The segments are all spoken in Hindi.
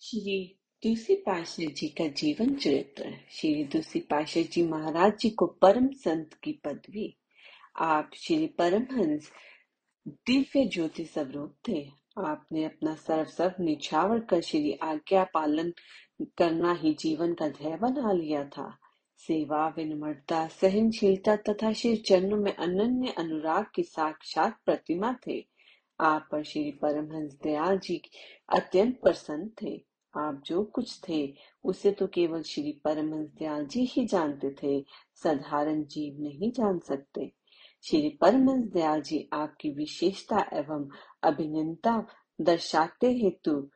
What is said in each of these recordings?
श्री पातशाह जी का जीवन चरित्र श्री पातशाह जी महाराज जी को परम संत की पदवी। आप श्री परमहंस दिव्य ज्योति स्वरूप थे। आपने अपना सर्वस्व निछावर कर श्री आज्ञा पालन करना ही जीवन का ध्येय बना लिया था। सेवा, विनम्रता, सहनशीलता तथा श्री चरणों में अनन्य अनुराग की साक्षात प्रतिमा थे। आप पर श्री परमहंस दयाल जी अत्यंत प्रसन्न थे। आप जो कुछ थे, उसे तो केवल श्री परमहंस दयाल जी ही जानते थे, साधारण जीव नहीं जान सकते। श्री परमहंस दयाल जी आपकी विशेषता एवं अभिनता दर्शाते हेतु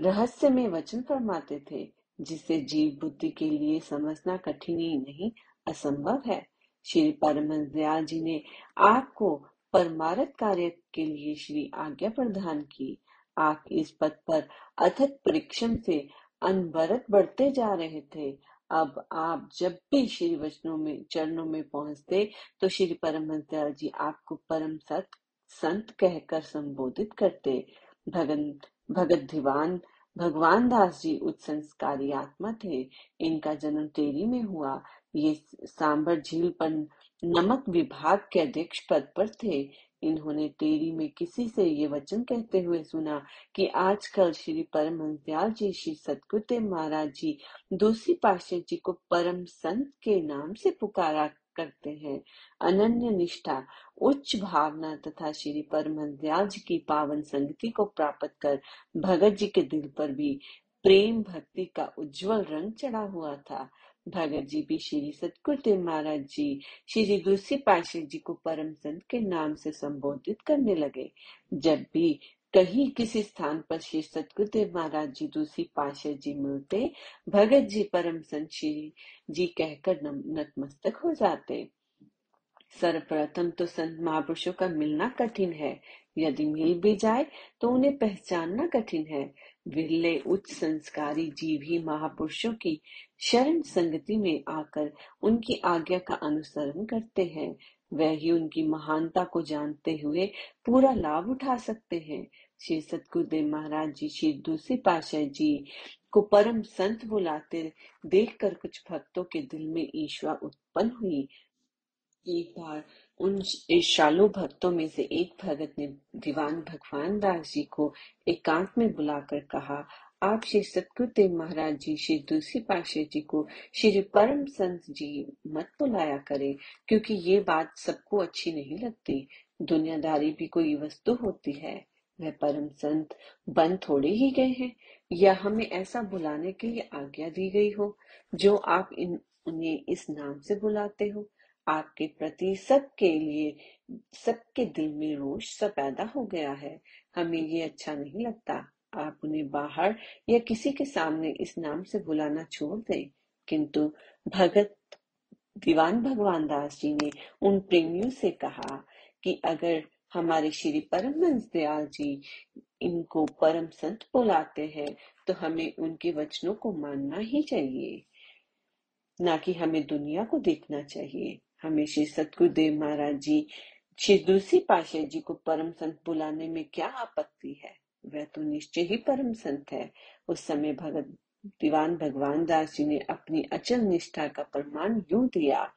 रहस्य में वचन फरमाते थे, जिसे जीव बुद्धि के लिए समझना कठिन ही नहीं, असंभव है। श्री परमहंस दयाल जी ने आपको परमारत कार्य के लिए श्री आज्ञा प्रदान की। आप इस पद पर अथक परिश्रम से अनवरत बढ़ते जा रहे थे। अब आप जब भी श्री वचनों में, चरणों में पहुँचते तो श्री परमहंस दयाल जी आपको परम सत, संत कहकर संबोधित करते। भगन, भगत दीवान भगवान दास जी उच्च संस्कारी आत्मा थे। इनका जन्म टेरी में हुआ। ये सांबर झील पर नमक विभाग के अध्यक्ष पद पर थे। इन्होंने टेरी में किसी से ये वचन कहते हुए सुना कि आजकल श्री परमहंस दयाल जी, श्री सतगुरुदेव महाराज जी दूसरी पाशाह जी को परम संत के नाम से पुकारा करते हैं। अनन्य निष्ठा, उच्च भावना तथा श्री परमहंस जी की पावन संगति को प्राप्त कर भगत जी के दिल पर भी प्रेम भक्ति का उज्जवल रंग चढ़ा हुआ था। भगत जी भी श्री सतगुरुदेव महाराज जी, श्री दूसरी पाशाह जी को परम संत के नाम से संबोधित करने लगे। जब भी कहीं किसी स्थान पर श्री सतगुरुदेव महाराज जी दूसरी पाशाह जी मिलते, भगत जी परम संत श्री जी कहकर नतमस्तक हो जाते। सर्वप्रथम तो संत महापुरुषों का मिलना कठिन है। यदि मिल भी जाए तो उन्हें पहचानना कठिन है। विरले उच्च संस्कारी जीव ही महापुरुषों की शरण संगति में आकर उनकी आज्ञा का अनुसरण करते हैं। वह ही उनकी महानता को जानते हुए पूरा लाभ उठा सकते हैं। श्री सतगुरुदेव महाराज जी, श्री दूसरी पाशाह जी को परम संत बुलाते देखकर कुछ भक्तों के दिल में ईश्वर उत्पन्न हुई। एक बार उन शालु भक्तों में से एक भगत ने दीवान भगवान दास जी को एकांत में बुलाकर कहा, आप श्री सतगुरुदेव महाराज जी, श्री दूसरी पाशाह जी को श्री परम संत जी मत बुलाया करें, क्योंकि ये बात सबको अच्छी नहीं लगती। दुनियादारी भी कोई वस्तु होती है। वह परम संत बन थोड़े ही गए हैं। या हमें ऐसा बुलाने के लिए आज्ञा दी गई हो, जो आप इन, उन्हें इस नाम से बुलाते हो? आपके प्रति सबके लिए, सबके दिल में रोष सा पैदा हो गया है। हमें ये अच्छा नहीं लगता। आप उन्हें बाहर या किसी के सामने इस नाम से बुलाना छोड़ दें। किंतु भगत, दीवान भगवान दास जी ने उन प्रेमियों से कहा कि अगर हमारे श्री परमहंस दयाल जी इनको परम संत बुलाते हैं तो हमें उनके वचनों को मानना ही चाहिए। ना कि हमें दुनिया को देखना चाहिए। हमें श्री सतगुरुदेव महाराज जी, श्री दूसरी पाशाह जी को परम संत बुलाने में क्या आपत्ति है? वह तो निश्चय ही परम संत है। उस समय भगत, दीवान भगवान दास जी ने अपनी अचल निष्ठा का प्रमाण यूँ दिया।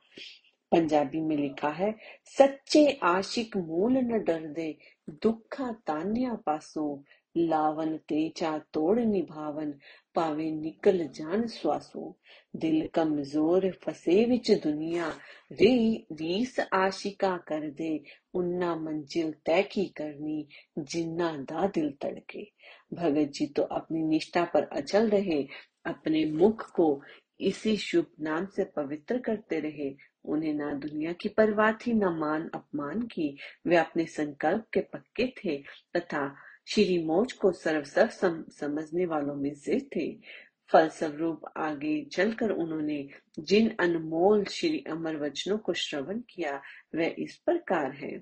पंजाबी में लिखा है, सच्चे आशिक मूल न डर दे दुखा तान्या पासों, लावन तेचा तोड़ निभावन पावे निकल जान स्वासों दिल कमज़ोर फसे विच दुनिया री रीस आशिका कर दे उन्ना मंजिल तय की करनी जिन्ना दा दिल तड़के भगत जी तो अपनी निष्ठा पर अचल रहे अपने मुख को इसी शुभ नाम से पवित्र करते रहे उन्हें ना दुनिया की परवाह थी न मान अपमान की वे अपने संकल्प के पक्के थे तथा श्री मौज को सर्वसर्व सम, समझने वालों में से थे। फलस्वरूप आगे चलकर उन्होंने जिन अनमोल श्री अमर वचनों को श्रवण किया वह इस प्रकार है।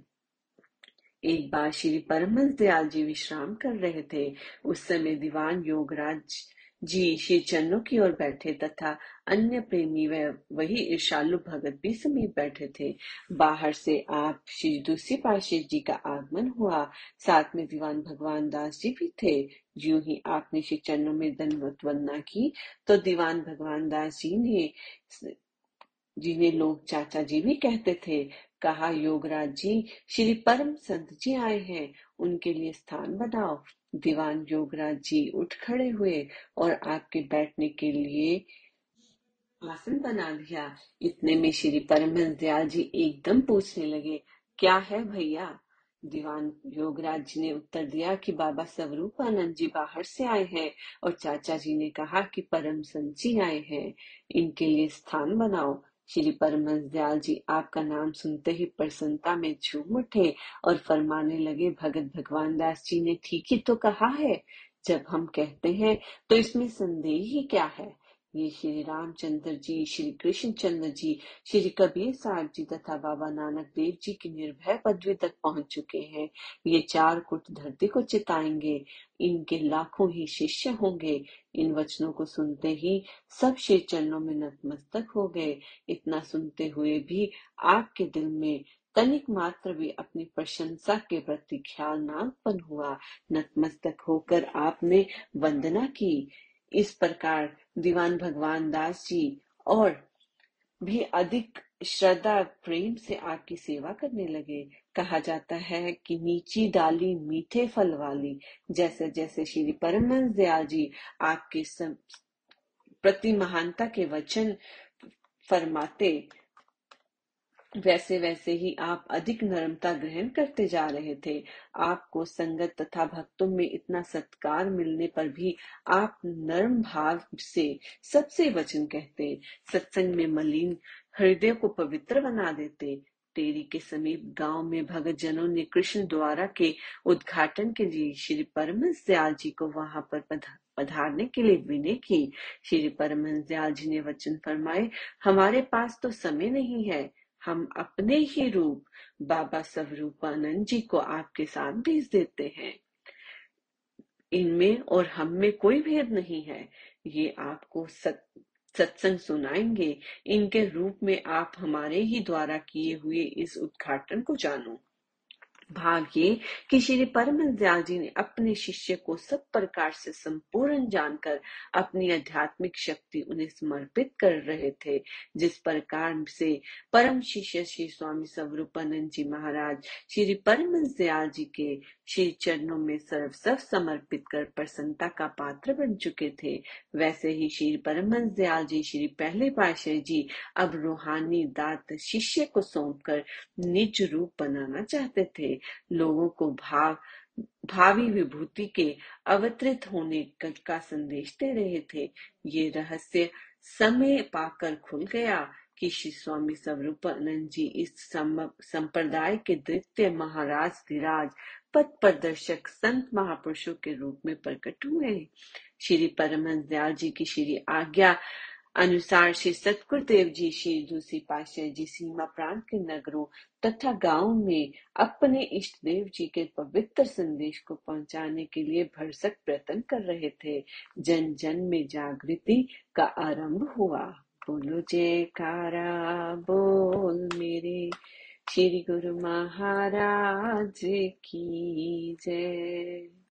एक बार श्री परमल दयाल जी विश्राम कर रहे थे। उस समय दीवान योगराज जी, श्री चन्नों की ओर बैठे तथा अन्य प्रेमी व वही ईर्षालु भगत भी समीप बैठे थे। बाहर से आप, श्री दूसरी पाशे जी का आगमन हुआ। साथ में दीवान भगवान दास जी भी थे। जो ही आपने श्री चरणों में दंडवत वंदना की तो दीवान भगवान दास जी ने जिन्हें लोग चाचा जी भी कहते थे कहा, योगराज जी, श्री परम संत जी आए हैं। उनके लिए स्थान बनाओ। दीवान योगराज जी उठ खड़े हुए और आपके बैठने के लिए आसन बना दिया इतने में श्री परमहंस दयाल जी एकदम पूछने लगे, क्या है भैया? दीवान योगराज जी ने उत्तर दिया कि बाबा स्वरूप आनंद जी बाहर से आए हैं और चाचा जी ने कहा कि परम संत जी आए हैं। इनके लिए स्थान बनाओ। श्री परमस दयाल जी आपका नाम सुनते ही प्रसन्नता में झूम उठे और फरमाने लगे, भगत भगवान दास जी ने ठीक ही तो कहा है। जब हम कहते हैं तो इसमें संदेह ही क्या है? ये श्री रामचंद्र जी, श्री कृष्ण चंद्र जी, श्री कबीर साहब जी तथा बाबा नानक देव जी की निर्भय पदवी तक पहुँच चुके हैं। ये चार कुट धरती को चिताएँगे। इनके लाखों ही शिष्य होंगे। इन वचनों को सुनते ही सब श्री चरणों में नतमस्तक हो गए। इतना सुनते हुए भी आपके दिल में तनिक मात्र भी अपनी प्रशंसा के प्रति ख्याल न उत्पन्न हुआ। नतमस्तक होकर आपने वंदना की। इस प्रकार दीवान भगवान दास जी और भी अधिक श्रद्धा, प्रेम से आपकी सेवा करने लगे। कहा जाता है कि नीची डाली मीठे फल वाली, जैसे जैसे श्री परमहंस दयाल जी आपके प्रति महानता के वचन फरमाते वैसे वैसे ही आप अधिक नरमता ग्रहण करते जा रहे थे। आपको संगत तथा भक्तों में इतना सत्कार मिलने पर भी आप नरम भाव से सबसे वचन कहते, सत्संग में मलिन हृदय को पवित्र बना देते। टेरी के समीप गाँव में भगत जनों ने कृष्ण द्वारा के उद्घाटन के लिए श्री परमहंस दयाल जी को वहाँ पर पधारने के लिए विनय की। श्री परमहंस दयाल जी ने वचन फरमाए, हमारे पास तो समय नहीं है। हम अपने ही रूप बाबा स्वरूपानंद जी को आपके साथ भेज देते हैं। इनमें और हम में कोई भेद नहीं है। ये आपको सत, सत्संग सुनाएँगे। इनके रूप में आप हमारे ही द्वारा किए हुए इस उद्घाटन को जानो। भाग ये कि श्री परम दयाल जी ने अपने शिष्य को सब प्रकार से संपूर्ण जानकर अपनी आध्यात्मिक शक्ति उन्हें समर्पित कर रहे थे, जिस प्रकार से परम शिष्य श्री स्वामी स्वरूपानंद जी महाराज श्री परम दयाल जी के श्री चरणों में सर्व सब समर्पित कर प्रसन्नता का पात्र बन चुके थे। वैसे ही श्री परम दयाल जी, श्री पहले पाशाह जी, अब रूहानी दात शिष्य को सौंपकर निज रूप बनाना चाहते थे। लोगों को भाव, भावी विभूति के अवतरित होने का संदेश दे रहे थे। ये रहस्य समय पाकर खुल गया कि श्री स्वामी स्वरूपानंद जी इस संप्रदाय के द्वितीय महाराज धीराज पथ प्रदर्शक संत महापुरुषों के रूप में प्रकट हुए श्री परमहंस दयाल जी की श्री आज्ञा अनुसार श्री सतगुरुदेव जी श्री दूसरी पाशाह जी सीमा प्रांत के नगरों तथा गाँव में अपने इष्ट देव जी के पवित्र संदेश को पहुँचाने के लिए भरसक प्रयत्न कर रहे थे। जन जन में जागृति का आरंभ हुआ। बोलो जयकारा, बोल मेरे। श्री गुरु महाराज की जय।